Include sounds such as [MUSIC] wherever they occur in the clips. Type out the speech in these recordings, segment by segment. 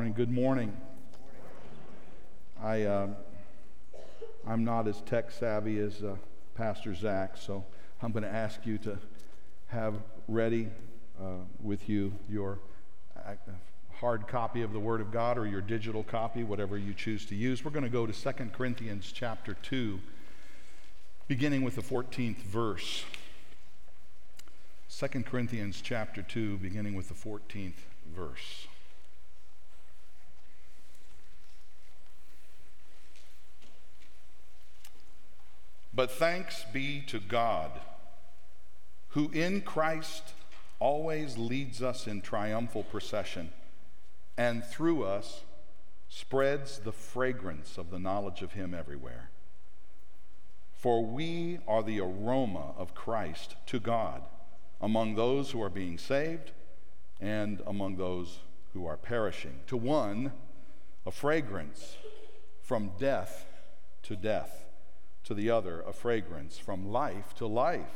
morning. Good morning. I, uh, I'm not as tech savvy as uh, Pastor Zach, so I'm going to ask you to have ready uh, with you your uh, hard copy of the Word of God or your digital copy, whatever you choose to use. We're going to go to 2 Corinthians chapter 2, beginning with the 14th verse. 2 Corinthians chapter 2, beginning with the 14th verse. But thanks be to God, who in Christ always leads us in triumphal procession, and through us spreads the fragrance of the knowledge of Him everywhere. For we are the aroma of Christ to God among those who are being saved and among those who are perishing. To one, a fragrance from death to death to the other a fragrance, from life to life.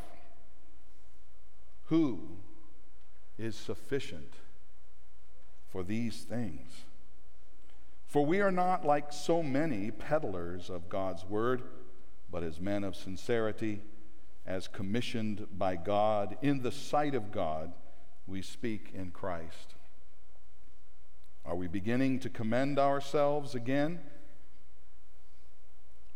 Who is sufficient for these things? For we are not like so many peddlers of God's word, but as men of sincerity, as commissioned by God, in the sight of God, we speak in Christ. Are we beginning to commend ourselves again?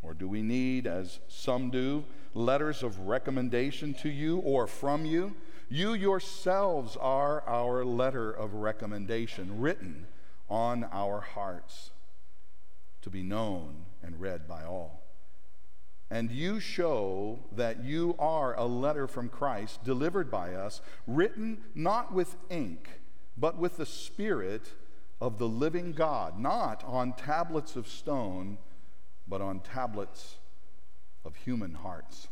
Or do we need, as some do, letters of recommendation to you or from you? You yourselves are our letter of recommendation, written on our hearts to be known and read by all. And you show that you are a letter from Christ delivered by us, written not with ink, but with the Spirit of the living God, not on tablets of stone but on tablets of human hearts.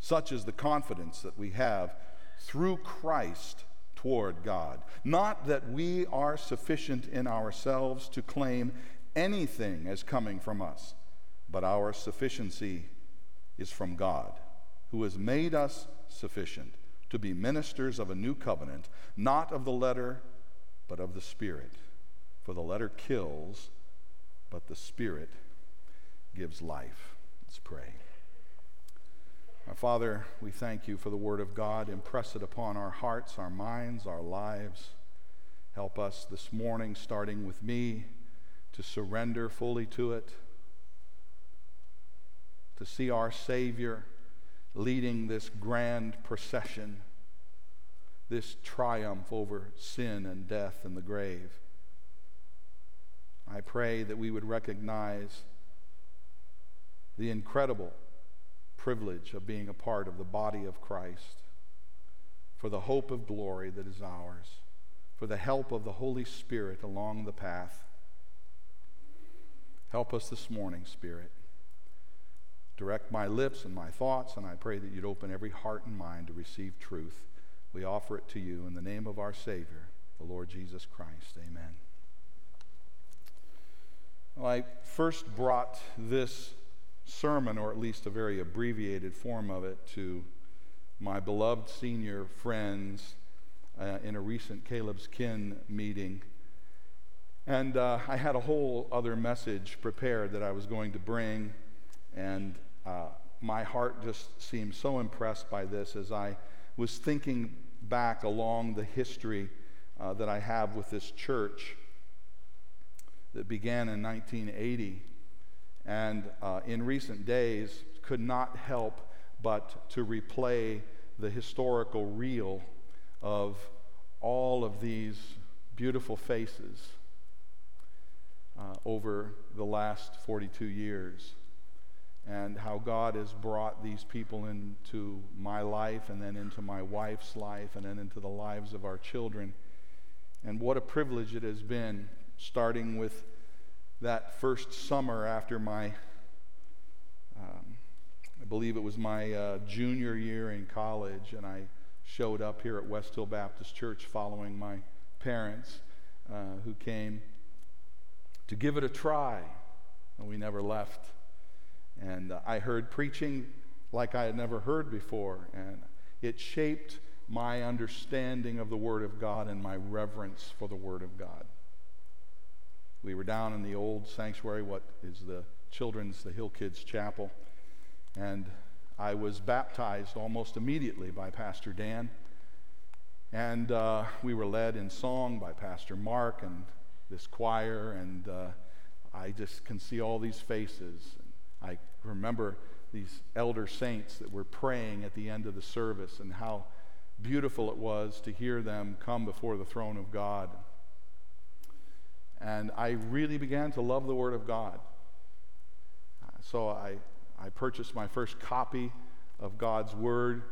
Such is the confidence that we have through Christ toward God. Not that we are sufficient in ourselves to claim anything as coming from us, but our sufficiency is from God, who has made us sufficient to be ministers of a new covenant, not of the letter, but of the Spirit. For the letter kills but the Spirit gives life. Let's pray. Our Father, we thank you for the Word of God. Impress it upon our hearts, our minds, our lives. Help us this morning, starting with me, to surrender fully to it, to see our Savior leading this grand procession, this triumph over sin and death and the grave. I pray that we would recognize the incredible privilege of being a part of the body of Christ, for the hope of glory that is ours, for the help of the Holy Spirit along the path. Help us this morning, Spirit. Direct my lips and my thoughts, and I pray that you'd open every heart and mind to receive truth. We offer it to you in the name of our Savior, the Lord Jesus Christ. Amen. I first brought this sermon, or at least a very abbreviated form of it, to my beloved senior friends uh, in a recent Caleb's Kin meeting. And uh, I had a whole other message prepared that I was going to bring, and uh, my heart just seemed so impressed by this as I was thinking back along the history uh, that I have with this church that began in 1980 and uh, in recent days could not help but to replay the historical reel of all of these beautiful faces uh, over the last 42 years and how God has brought these people into my life and then into my wife's life and then into the lives of our children. And what a privilege it has been starting with that first summer after my, um, I believe it was my uh, junior year in college, and I showed up here at West Hill Baptist Church following my parents uh, who came to give it a try, and we never left. And uh, I heard preaching like I had never heard before, and it shaped my understanding of the Word of God and my reverence for the Word of God. We were down in the old sanctuary, what is the children's, the Hill Kids Chapel. And I was baptized almost immediately by Pastor Dan. And uh, we were led in song by Pastor Mark and this choir. And uh, I just can see all these faces. I remember these elder saints that were praying at the end of the service and how beautiful it was to hear them come before the throne of God. And I really began to love the Word of God. So I, I purchased my first copy of God's Word.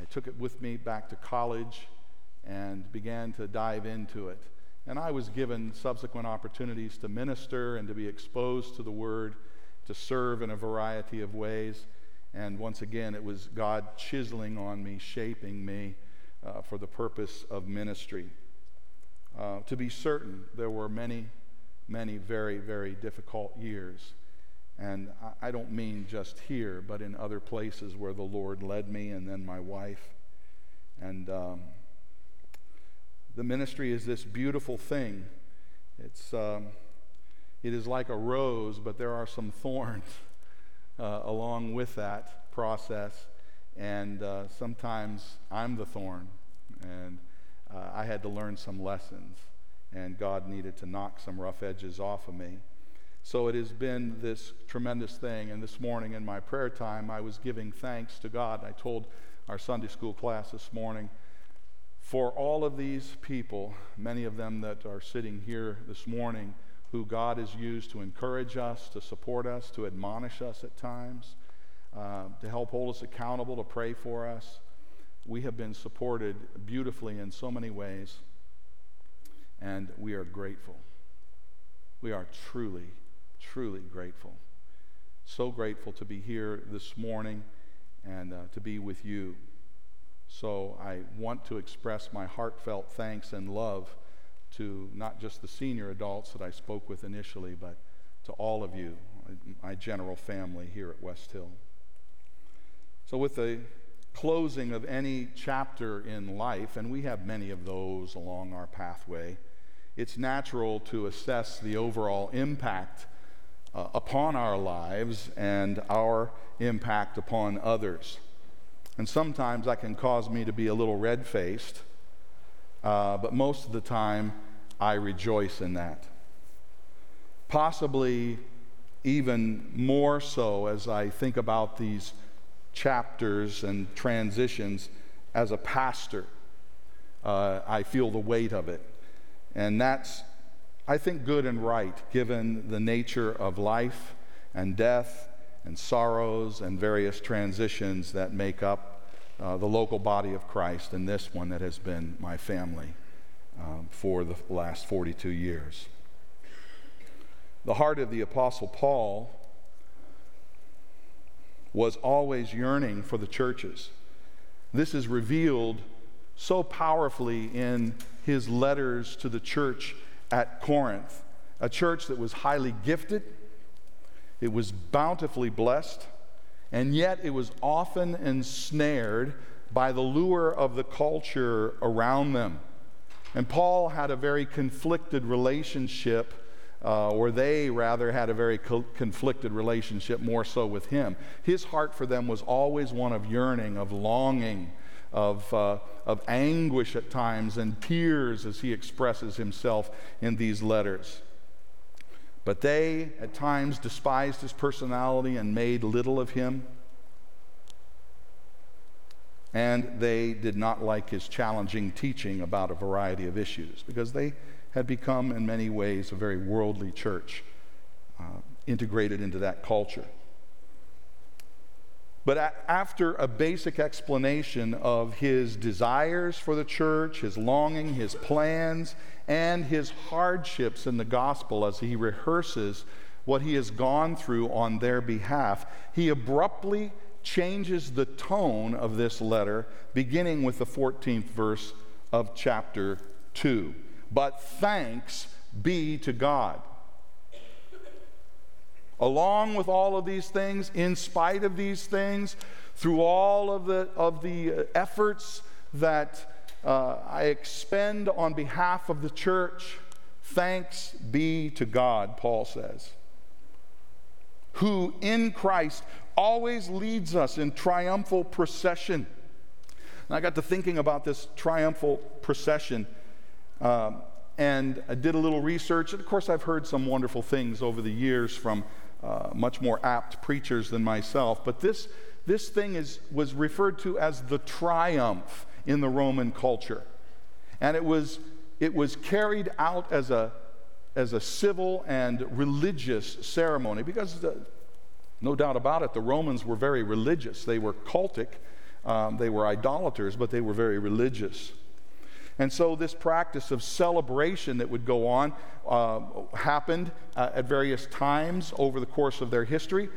I took it with me back to college and began to dive into it. And I was given subsequent opportunities to minister and to be exposed to the Word, to serve in a variety of ways. And once again, it was God chiseling on me, shaping me uh, for the purpose of ministry. Uh, to be certain, there were many, many very, very difficult years. And I, I don't mean just here, but in other places where the Lord led me, and then my wife. And um, the ministry is this beautiful thing. It's, um, it is like a rose, but there are some [LAUGHS] thorns uh, along with that process. And uh, sometimes I'm the thorn. And uh, I had to learn some lessons. And God needed to knock some rough edges off of me. So it has been this tremendous thing. And this morning in my prayer time, I was giving thanks to God. I told our Sunday school class this morning for all of these people, many of them that are sitting here this morning, who God has used to encourage us, to support us, to admonish us at times, uh, to help hold us accountable, to pray for us. We have been supported beautifully in so many ways, and we are grateful. We are truly, truly grateful. So grateful to be here this morning and uh, to be with you. So I want to express my heartfelt thanks and love to not just the senior adults that I spoke with initially, but to all of you, my general family here at West Hill. So, with the closing of any chapter in life, and we have many of those along our pathway, it's natural to assess the overall impact uh, upon our lives and our impact upon others. And sometimes that can cause me to be a little red faced, uh, but most of the time I rejoice in that. Possibly even more so as I think about these chapters and transitions as a pastor. Uh, I feel the weight of it. And that's, I think, good and right given the nature of life and death and sorrows and various transitions that make up uh, the local body of Christ and this one that has been my family um, for the last 42 years. The heart of the Apostle Paul was always yearning for the churches. This is revealed so powerfully in his letters to the church at Corinth, a church that was highly gifted it was bountifully blessed, and yet it was often ensnared by the lure of the culture around them. And Paul had a very conflicted relationship, uh, or they rather had a very co- conflicted relationship more so with him. His heart for them was always one of yearning, of longing, of, uh, of anguish at times, and tears as he expresses himself in these letters. But they at times despised his personality and made little of him. And they did not like his challenging teaching about a variety of issues because they had become, in many ways, a very worldly church uh, integrated into that culture. But after a basic explanation of his desires for the church, his longing, his plans, and his hardships in the gospel as he rehearses what he has gone through on their behalf, he abruptly changes the tone of this letter, beginning with the 14th verse of chapter 2. But thanks be to God Along with all of these things, in spite of these things, through all of the, of the efforts that uh, I expend on behalf of the church, Thanks be to God, Paul says, who in Christ always leads us in triumphal procession. And I got to thinking about this triumphal procession. Um, and I did a little research. And of course, I've heard some wonderful things over the years from uh, much more apt preachers than myself. But this, this thing is, was referred to as the triumph in the Roman culture. And it was, it was carried out as a, as a civil and religious ceremony because, the, no doubt about it, the Romans were very religious. They were cultic, um, they were idolaters, but they were very religious. And so, this practice of celebration that would go on uh, happened uh, at various times over the course of their history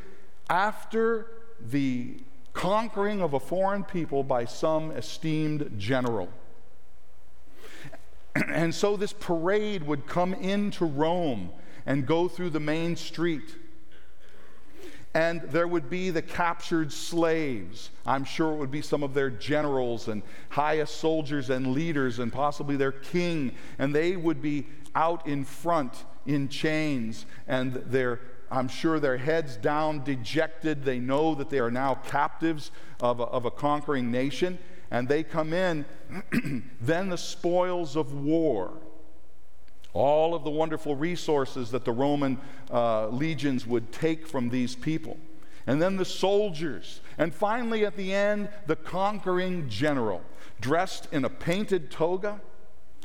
after the conquering of a foreign people by some esteemed general. [CLEARS THROAT] And so, this parade would come into Rome and go through the main street and there would be the captured slaves. I'm sure it would be some of their generals and highest soldiers and leaders, and possibly their king. And they would be out in front in chains, and their I'm sure their heads down, dejected. They know that they are now captives of a, of a conquering nation. And they come in, [CLEARS THROAT] then the spoils of war all of the wonderful resources that the Roman uh, legions would take from these people. And then the soldiers. And finally, at the end, the conquering general, dressed in a painted toga,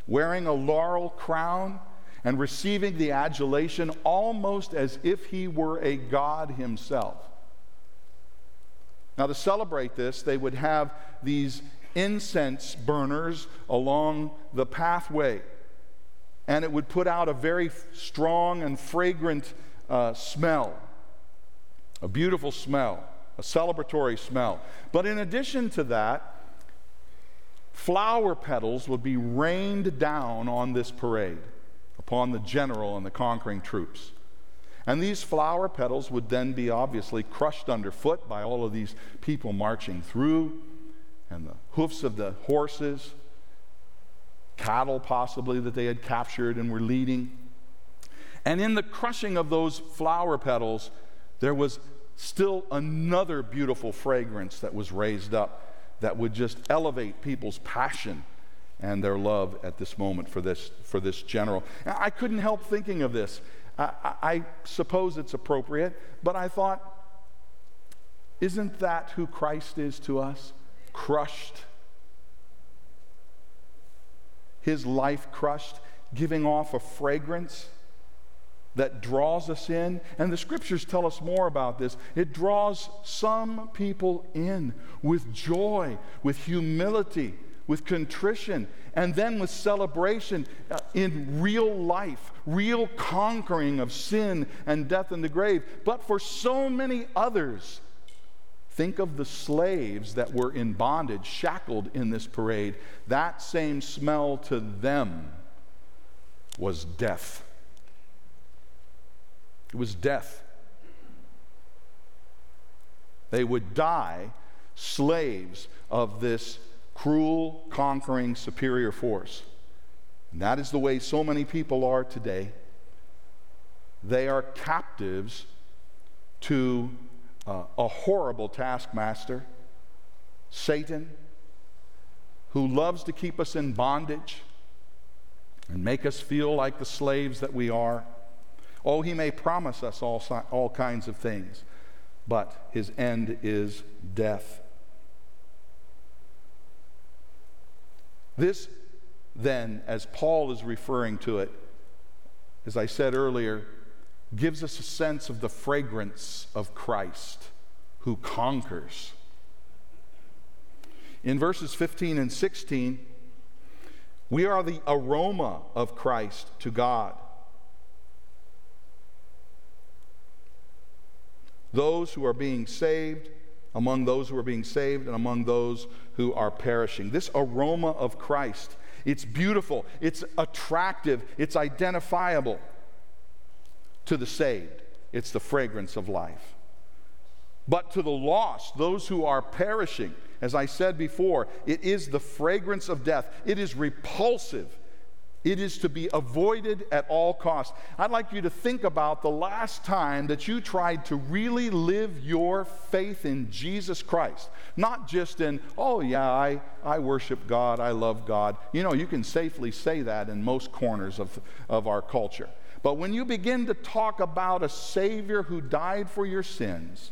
wearing a laurel crown, and receiving the adulation almost as if he were a god himself. Now, to celebrate this, they would have these incense burners along the pathway and it would put out a very strong and fragrant uh, smell, a beautiful smell, a celebratory smell. But in addition to that, flower petals would be rained down on this parade upon the general and the conquering troops. And these flower petals would then be obviously crushed underfoot by all of these people marching through, and the hoofs of the horses cattle possibly that they had captured and were leading. And in the crushing of those flower petals, there was still another beautiful fragrance that was raised up that would just elevate people's passion and their love at this moment for this, for this general. I couldn't help thinking of this. I, I suppose it's appropriate, but I thought, isn't that who Christ is to us? Crushed his life crushed, giving off a fragrance that draws us in. And the scriptures tell us more about this. It draws some people in with joy, with humility, with contrition, and then with celebration uh, in real life, real conquering of sin and death in the grave. But for so many others, Think of the slaves that were in bondage, shackled in this parade. That same smell to them was death. It was death. They would die slaves of this cruel, conquering, superior force. And that is the way so many people are today. They are captives to uh, a horrible taskmaster, Satan, who loves to keep us in bondage and make us feel like the slaves that we are. Oh, he may promise us all, all kinds of things, but his end is death. This, then, as Paul is referring to it, as I said earlier, gives us a sense of the fragrance of Christ who conquers. In verses 15 and 16, we are the aroma of Christ to God. Those who are being saved, among those who are being saved, and among those who are perishing. This aroma of Christ, it's beautiful, it's attractive, it's identifiable to the saved, it's the fragrance of life. But to the lost, those who are perishing, as I said before, it is the fragrance of death. It is repulsive It is to be avoided at all costs. I'd like you to think about the last time that you tried to really live your faith in Jesus Christ. Not just in, oh, yeah, I, I worship God, I love God. You know, you can safely say that in most corners of, of our culture. But when you begin to talk about a Savior who died for your sins,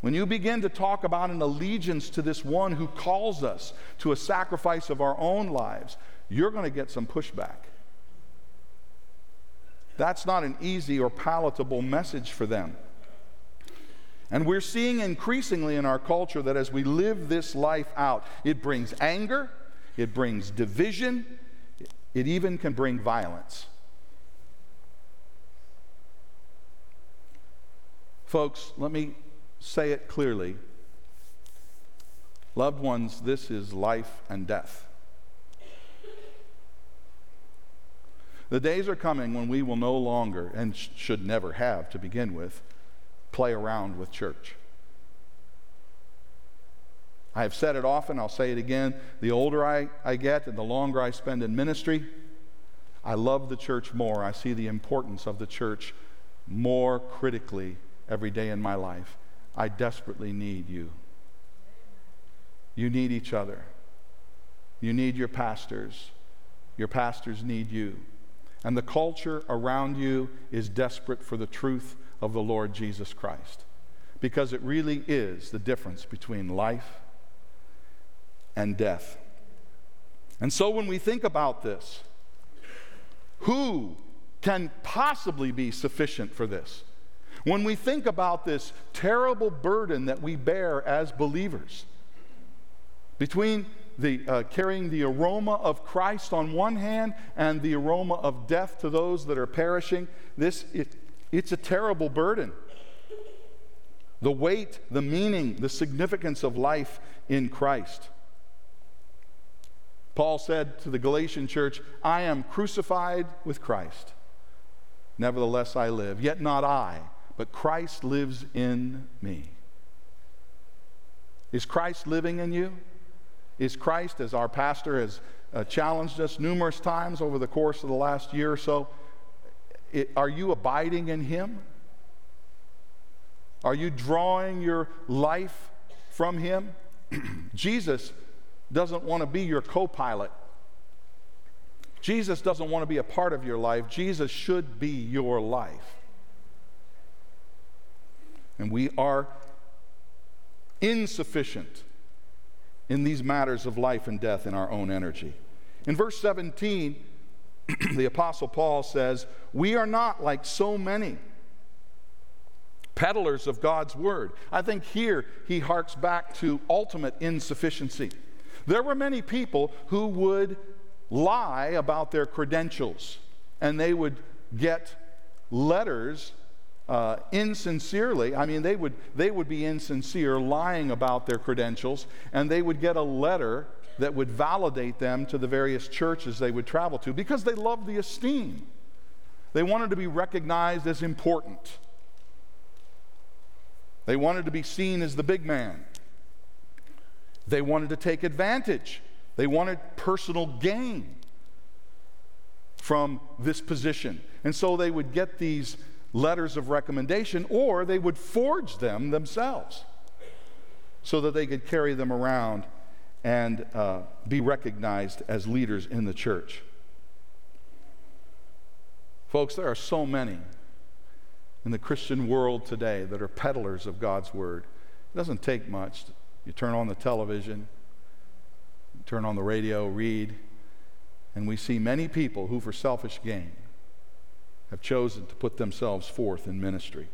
when you begin to talk about an allegiance to this one who calls us to a sacrifice of our own lives, you're going to get some pushback. That's not an easy or palatable message for them. And we're seeing increasingly in our culture that as we live this life out, it brings anger, it brings division, it even can bring violence. Folks, let me say it clearly. Loved ones, this is life and death. The days are coming when we will no longer, and sh- should never have to begin with, play around with church. I have said it often, I'll say it again. The older I, I get and the longer I spend in ministry, I love the church more. I see the importance of the church more critically every day in my life. I desperately need you. You need each other. You need your pastors. Your pastors need you. And the culture around you is desperate for the truth of the Lord Jesus Christ. Because it really is the difference between life and death. And so when we think about this, who can possibly be sufficient for this? When we think about this terrible burden that we bear as believers, between the, uh, carrying the aroma of Christ on one hand and the aroma of death to those that are perishing, this, it, it's a terrible burden. The weight, the meaning, the significance of life in Christ. Paul said to the Galatian church, I am crucified with Christ. Nevertheless, I live. Yet not I, but Christ lives in me. Is Christ living in you? Is Christ, as our pastor has uh, challenged us numerous times over the course of the last year or so, it, are you abiding in Him? Are you drawing your life from Him? [CLEARS THROAT] Jesus doesn't want to be your co pilot. Jesus doesn't want to be a part of your life. Jesus should be your life. And we are insufficient in these matters of life and death in our own energy. In verse 17, [CLEARS THROAT] the Apostle Paul says, We are not like so many peddlers of God's word. I think here he harks back to ultimate insufficiency. There were many people who would lie about their credentials, and they would get letters uh, insincerely. I mean, they would, they would be insincere, lying about their credentials, and they would get a letter that would validate them to the various churches they would travel to because they loved the esteem. They wanted to be recognized as important. They wanted to be seen as the big man. They wanted to take advantage. They wanted personal gain from this position. And so they would get these letters of recommendation, or they would forge them themselves so that they could carry them around and uh, be recognized as leaders in the church. Folks, there are so many in the Christian world today that are peddlers of God's word. It doesn't take much. You turn on the television, turn on the radio, read, and we see many people who, for selfish gain, have chosen to put themselves forth in ministry.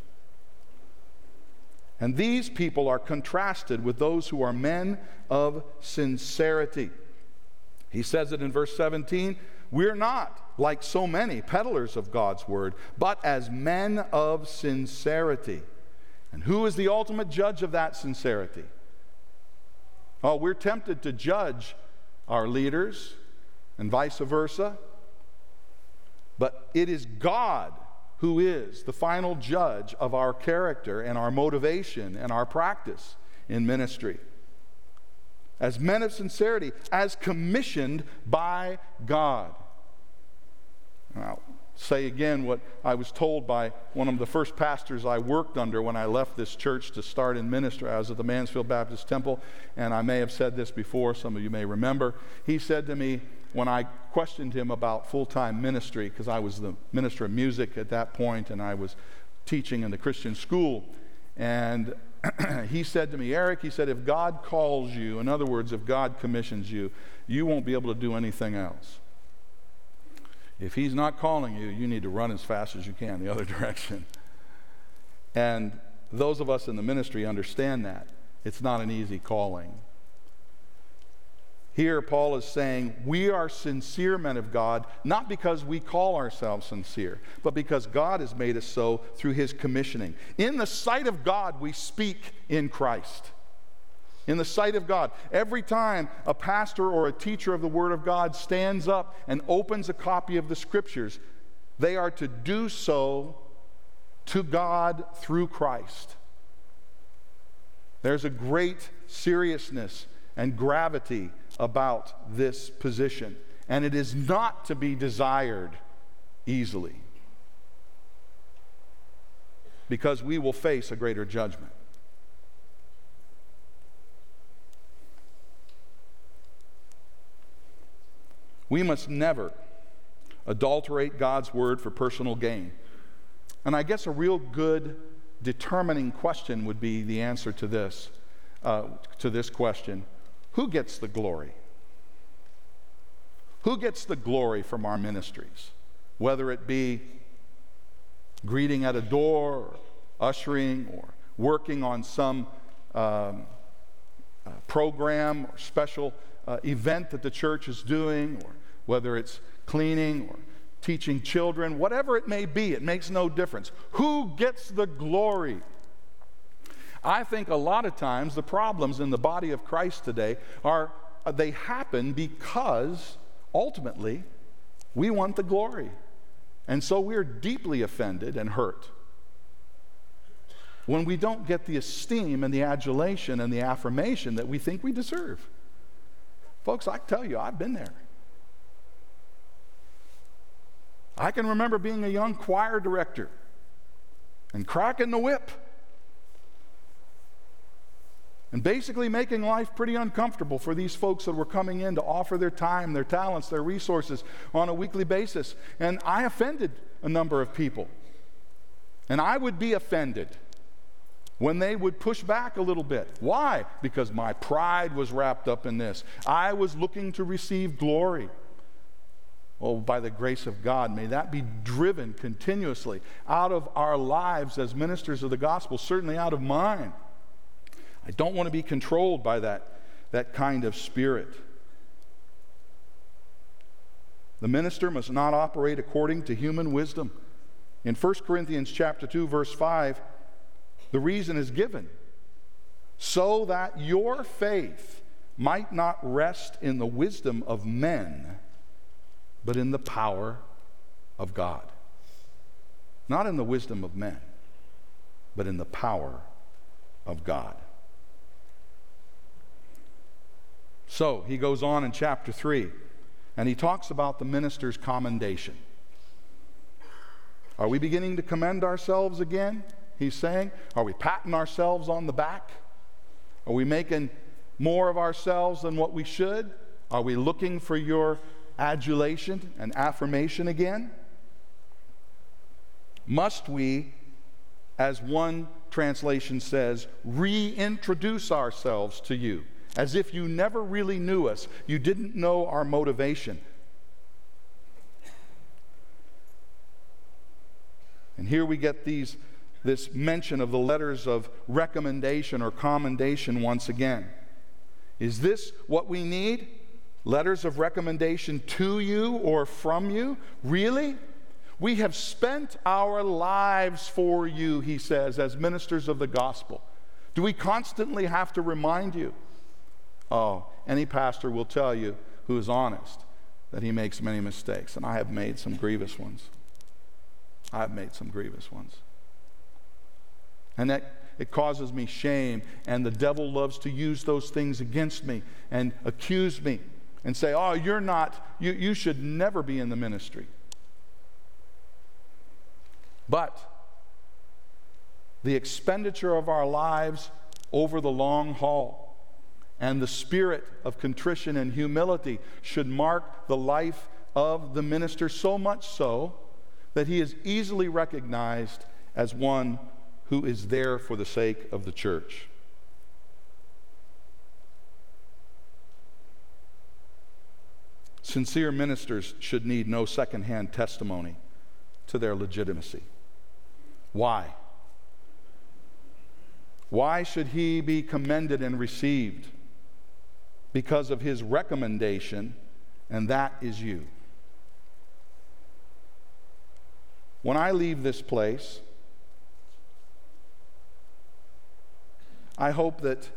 And these people are contrasted with those who are men of sincerity. He says it in verse 17 We're not like so many peddlers of God's word, but as men of sincerity. And who is the ultimate judge of that sincerity? Oh, we're tempted to judge our leaders and vice versa. But it is God who is the final judge of our character and our motivation and our practice in ministry. as men of sincerity, as commissioned by God. Now, say again what I was told by one of the first pastors I worked under when I left this church to start in ministry. I was at the Mansfield Baptist Temple, and I may have said this before, some of you may remember. He said to me when I questioned him about full time ministry, because I was the minister of music at that point and I was teaching in the Christian school, and [CLEARS THROAT] he said to me, Eric, he said, if God calls you, in other words, if God commissions you, you won't be able to do anything else. If he's not calling you, you need to run as fast as you can the [LAUGHS] other direction. And those of us in the ministry understand that. It's not an easy calling. Here, Paul is saying, We are sincere men of God, not because we call ourselves sincere, but because God has made us so through his commissioning. In the sight of God, we speak in Christ in the sight of God. Every time a pastor or a teacher of the Word of God stands up and opens a copy of the Scriptures, they are to do so to God through Christ. There's a great seriousness and gravity about this position, and it is not to be desired easily because we will face a greater judgment. We must never adulterate God's word for personal gain. And I guess a real good determining question would be the answer to this, uh, to this question Who gets the glory? Who gets the glory from our ministries? Whether it be greeting at a door, or ushering, or working on some um, uh, program or special uh, event that the church is doing, or whether it's cleaning or teaching children, whatever it may be, it makes no difference. Who gets the glory? I think a lot of times the problems in the body of Christ today are uh, they happen because ultimately we want the glory. And so we're deeply offended and hurt when we don't get the esteem and the adulation and the affirmation that we think we deserve. Folks, I tell you, I've been there. I can remember being a young choir director and cracking the whip and basically making life pretty uncomfortable for these folks that were coming in to offer their time, their talents, their resources on a weekly basis. And I offended a number of people. And I would be offended when they would push back a little bit. Why? Because my pride was wrapped up in this. I was looking to receive glory. Oh, by the grace of God, may that be driven continuously out of our lives as ministers of the gospel, certainly out of mine. I don't want to be controlled by that, that kind of spirit. The minister must not operate according to human wisdom. In 1 Corinthians chapter 2 verse 5, the reason is given so that your faith might not rest in the wisdom of men, but in the power of God. Not in the wisdom of men, but in the power of God. So he goes on in chapter 3, and he talks about the minister's commendation. Are we beginning to commend ourselves again? He's saying? Are we patting ourselves on the back? Are we making more of ourselves than what we should? Are we looking for your adulation and affirmation again? Must we, as one translation says, reintroduce ourselves to you as if you never really knew us? You didn't know our motivation. And here we get these this mention of the letters of recommendation or commendation once again. Is this what we need? Letters of recommendation to you or from you? Really? We have spent our lives for you, he says, as ministers of the gospel. Do we constantly have to remind you? Oh, any pastor will tell you who is honest that he makes many mistakes, and I have made some grievous ones. I have made some grievous ones. And that, it causes me shame. And the devil loves to use those things against me and accuse me and say, oh, you're not, you, you should never be in the ministry. But the expenditure of our lives over the long haul and the spirit of contrition and humility should mark the life of the minister so much so that he is easily recognized as one who is there for the sake of the church. Sincere ministers should need no secondhand testimony to their legitimacy. Why? Why should he be commended and received? Because of his recommendation, and that is you. When I leave this place, I hope that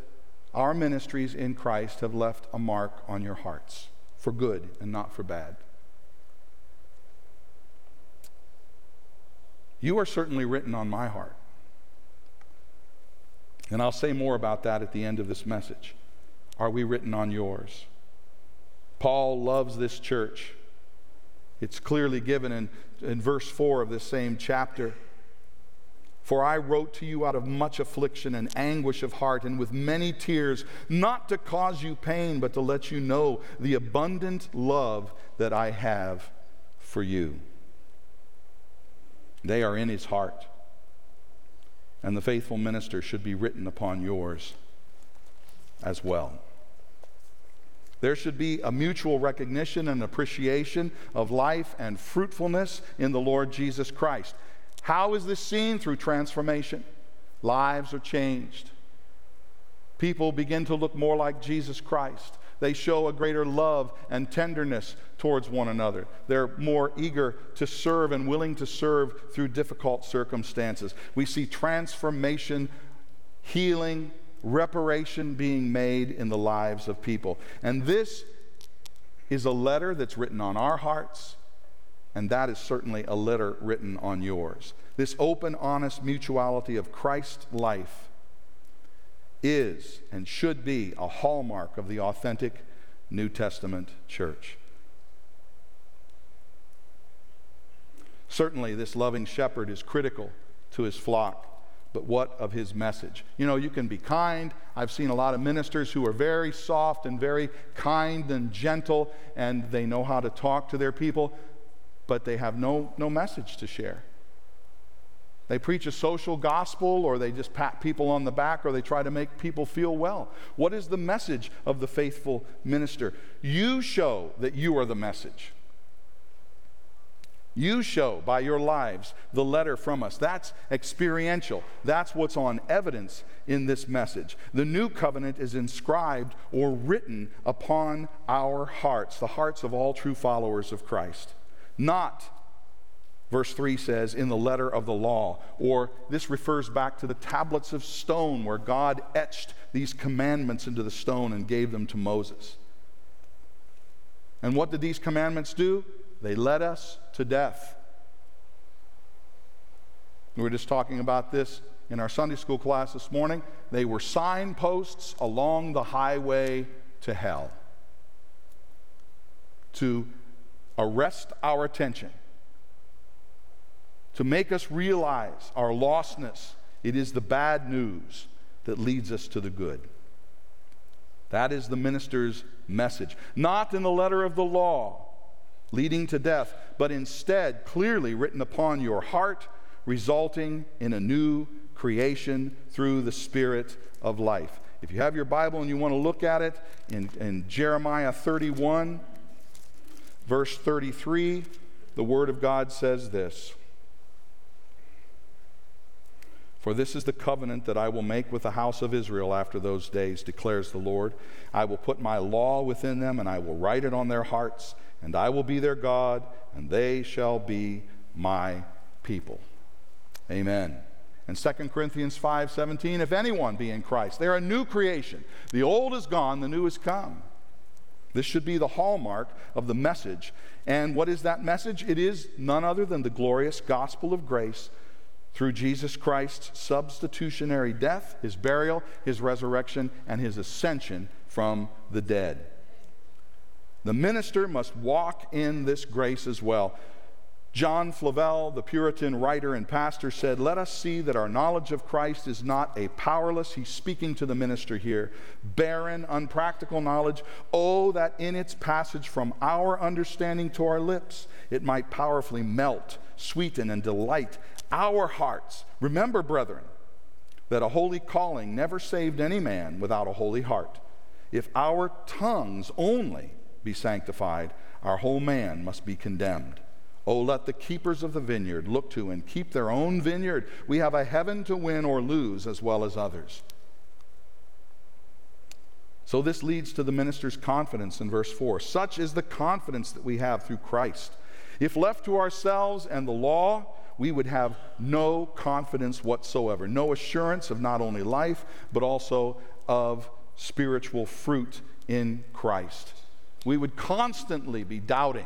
our ministries in Christ have left a mark on your hearts for good and not for bad. You are certainly written on my heart. And I'll say more about that at the end of this message. Are we written on yours? Paul loves this church. It's clearly given in, in verse 4 of this same chapter. For I wrote to you out of much affliction and anguish of heart and with many tears, not to cause you pain, but to let you know the abundant love that I have for you. They are in his heart and the faithful minister should be written upon yours as well. There should be a mutual recognition and appreciation of life and fruitfulness in the Lord Jesus Christ. How is this seen? Through transformation. Lives are changed. People begin to look more like Jesus Christ. They show a greater love and tenderness towards one another. They're more eager to serve and willing to serve through difficult circumstances. We see transformation, healing, reparation being made in the lives of people. And this is a letter that's written on our hearts, and that is certainly a letter written on yours. This open, honest mutuality of Christ's life is and should be a hallmark of the authentic New Testament church. Certainly, this loving shepherd is critical to his flock, but what of his message? You know, you can be kind. I've seen a lot of ministers who are very soft and very kind and gentle, and they know how to talk to their people, but they have no, no message to share. They preach a social gospel, or they just pat people on the back, or they try to make people feel well. What is the message of the faithful minister? You show that you are the message. You show by your lives the letter from us. That's experiential. That's what's on evidence in this message. The new covenant is inscribed or written upon our hearts, the hearts of all true followers of Christ. Not Verse 3 says, in the letter of the law, or this refers back to the tablets of stone where God etched these commandments into the stone and gave them to Moses. And what did these commandments do? They led us to death. We were just talking about this in our Sunday school class this morning. They were signposts along the highway to hell to arrest our attention to make us realize our lostness. It is the bad news that leads us to the good. That is the minister's message. Not in the letter of the law leading to death, but instead clearly written upon your heart, resulting in a new creation through the Spirit of life. If you have your Bible and you want to look at it in, in Jeremiah 31, verse 33, the Word of God says this. For this is the covenant that I will make with the house of Israel after those days, declares the Lord. I will put my law within them, and I will write it on their hearts, and I will be their God, and they shall be my people. Amen. And 2 Corinthians 5 17, if anyone be in Christ, they're a new creation. The old is gone, the new is come. This should be the hallmark of the message. And what is that message? It is none other than the glorious gospel of grace through Jesus Christ's substitutionary death, his burial, his resurrection, and his ascension from the dead. The minister must walk in this grace as well. John Flavel, the Puritan writer and pastor, said, Let us see that our knowledge of Christ is not a powerless, he's speaking to the minister here, barren, unpractical knowledge. Oh, that in its passage from our understanding to our lips, it might powerfully melt, sweeten, and delight our hearts. Remember, brethren, that a holy calling never saved any man without a holy heart. If our tongues only be sanctified, our whole man must be condemned. Oh, let the keepers of the vineyard look to and keep their own vineyard. We have a heaven to win or lose as well as others. So, this leads to the minister's confidence in verse 4. Such is the confidence that we have through Christ. If left to ourselves and the law, we would have no confidence whatsoever, no assurance of not only life, but also of spiritual fruit in Christ. We would constantly be doubting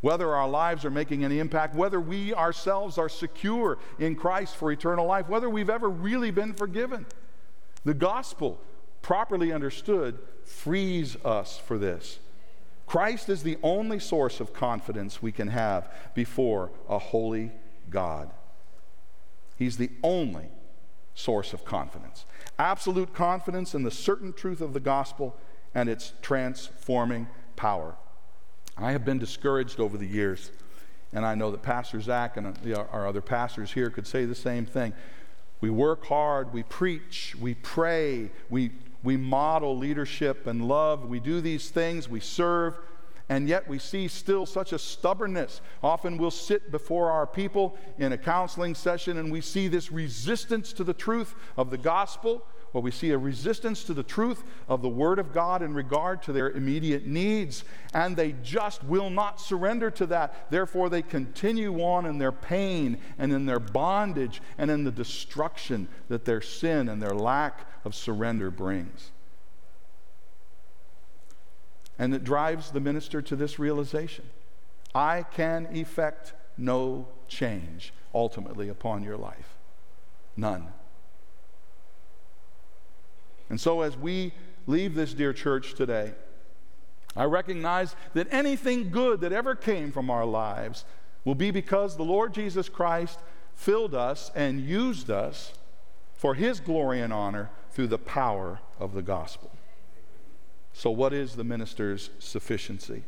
whether our lives are making any impact, whether we ourselves are secure in Christ for eternal life, whether we've ever really been forgiven. The gospel, properly understood, frees us for this. Christ is the only source of confidence we can have before a holy God. He's the only source of confidence. Absolute confidence in the certain truth of the gospel and its transforming power. I have been discouraged over the years, and I know that Pastor Zach and uh, our other pastors here could say the same thing. We work hard, we preach, we pray, we, we model leadership and love, we do these things, we serve, and yet we see still such a stubbornness. Often we'll sit before our people in a counseling session and we see this resistance to the truth of the gospel well, we see a resistance to the truth of the Word of God in regard to their immediate needs, and they just will not surrender to that. Therefore, they continue on in their pain and in their bondage and in the destruction that their sin and their lack of surrender brings. And it drives the minister to this realization I can effect no change ultimately upon your life. None. And so, as we leave this dear church today, I recognize that anything good that ever came from our lives will be because the Lord Jesus Christ filled us and used us for his glory and honor through the power of the gospel. So, what is the minister's sufficiency?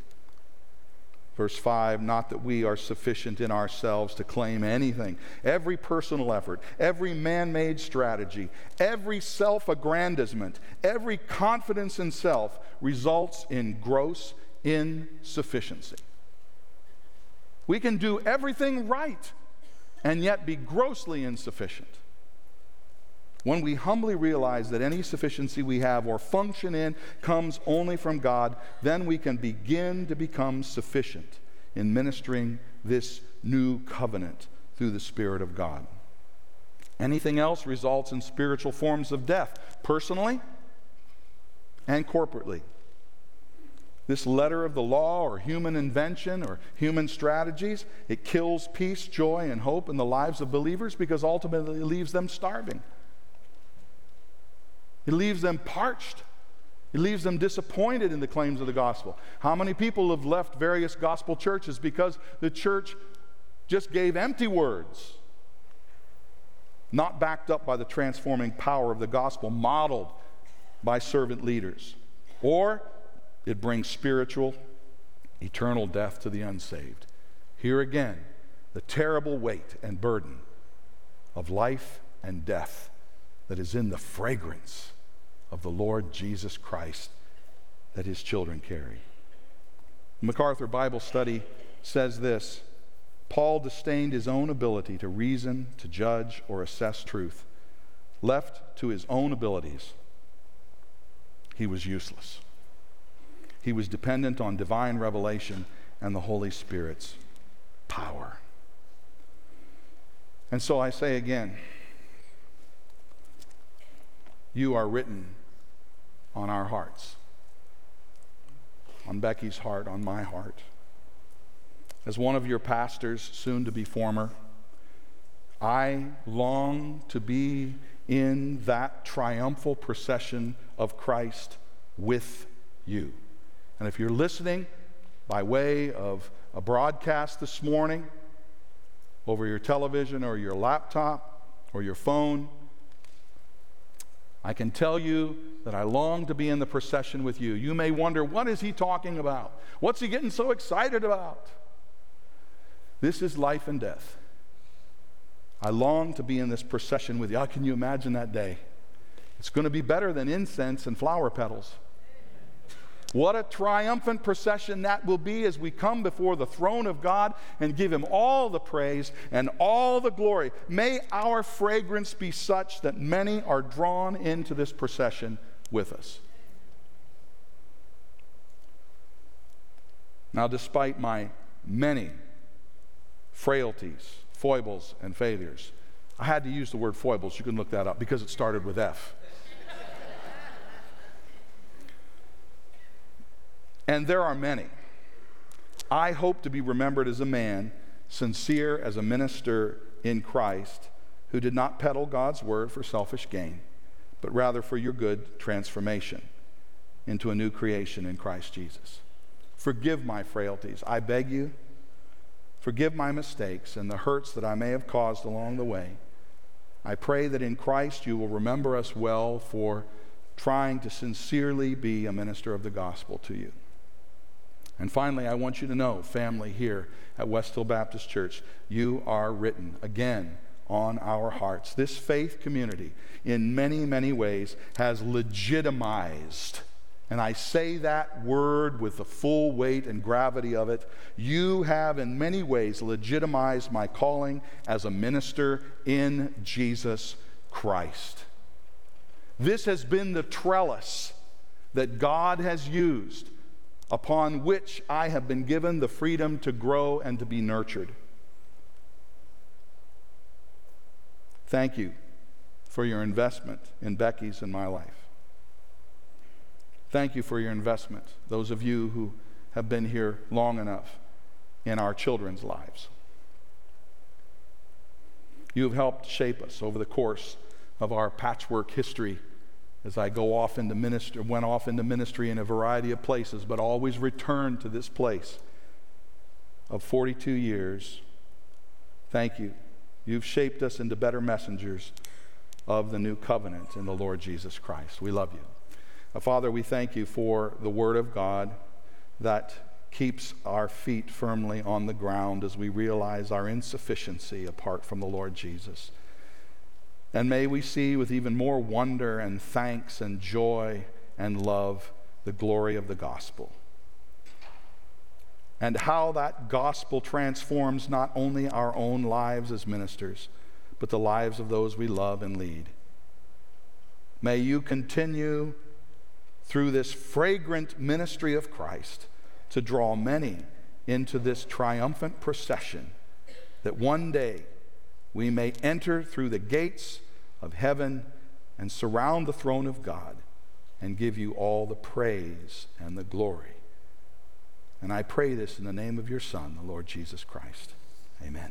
Verse 5 Not that we are sufficient in ourselves to claim anything. Every personal effort, every man made strategy, every self aggrandizement, every confidence in self results in gross insufficiency. We can do everything right and yet be grossly insufficient. When we humbly realize that any sufficiency we have or function in comes only from God, then we can begin to become sufficient in ministering this new covenant through the Spirit of God. Anything else results in spiritual forms of death, personally and corporately. This letter of the law or human invention or human strategies, it kills peace, joy, and hope in the lives of believers because ultimately it leaves them starving. It leaves them parched. It leaves them disappointed in the claims of the gospel. How many people have left various gospel churches because the church just gave empty words, not backed up by the transforming power of the gospel modeled by servant leaders? Or it brings spiritual, eternal death to the unsaved. Here again, the terrible weight and burden of life and death that is in the fragrance of the Lord Jesus Christ that his children carry. MacArthur Bible Study says this Paul disdained his own ability to reason, to judge, or assess truth. Left to his own abilities, he was useless. He was dependent on divine revelation and the Holy Spirit's power. And so I say again, you are written on our hearts, on Becky's heart, on my heart. As one of your pastors, soon to be former, I long to be in that triumphal procession of Christ with you. And if you're listening by way of a broadcast this morning, over your television or your laptop or your phone, I can tell you that I long to be in the procession with you. You may wonder, what is he talking about? What's he getting so excited about? This is life and death. I long to be in this procession with you. How can you imagine that day? It's going to be better than incense and flower petals. What a triumphant procession that will be as we come before the throne of God and give Him all the praise and all the glory. May our fragrance be such that many are drawn into this procession with us. Now, despite my many frailties, foibles, and failures, I had to use the word foibles. You can look that up because it started with F. and there are many. I hope to be remembered as a man, sincere as a minister in Christ, who did not peddle God's word for selfish gain, but rather for your good transformation into a new creation in Christ Jesus. Forgive my frailties, I beg you. Forgive my mistakes and the hurts that I may have caused along the way. I pray that in Christ you will remember us well for trying to sincerely be a minister of the gospel to you. And finally, I want you to know, family here at West Hill Baptist Church, you are written again on our hearts. This faith community, in many, many ways, has legitimized and I say that word with the full weight and gravity of it, you have in many ways legitimized my calling as a minister in Jesus Christ. This has been the trellis that God has used upon which I have been given the freedom to grow and to be nurtured. Thank you for your investment in Becky's and my life. Thank you for your investment, those of you who have been here long enough in our children's lives. You have helped shape us over the course of our patchwork history as I go off into ministry, went off into ministry in a variety of places, but always returned to this place of 42 years. Thank you. You've shaped us into better messengers of the new covenant in the Lord Jesus Christ. We love you. Uh, Father, we thank you for the Word of God that keeps our feet firmly on the ground as we realize our insufficiency apart from the Lord Jesus. And may we see with even more wonder and thanks and joy and love the glory of the gospel. And how that gospel transforms not only our own lives as ministers, but the lives of those we love and lead. May you continue through this fragrant ministry of Christ to draw many into this triumphant procession, that one day we may enter through the gates of heaven and surround the throne of God and give you all the praise and the glory. And I pray this in the name of your Son, the Lord Jesus Christ. Amen.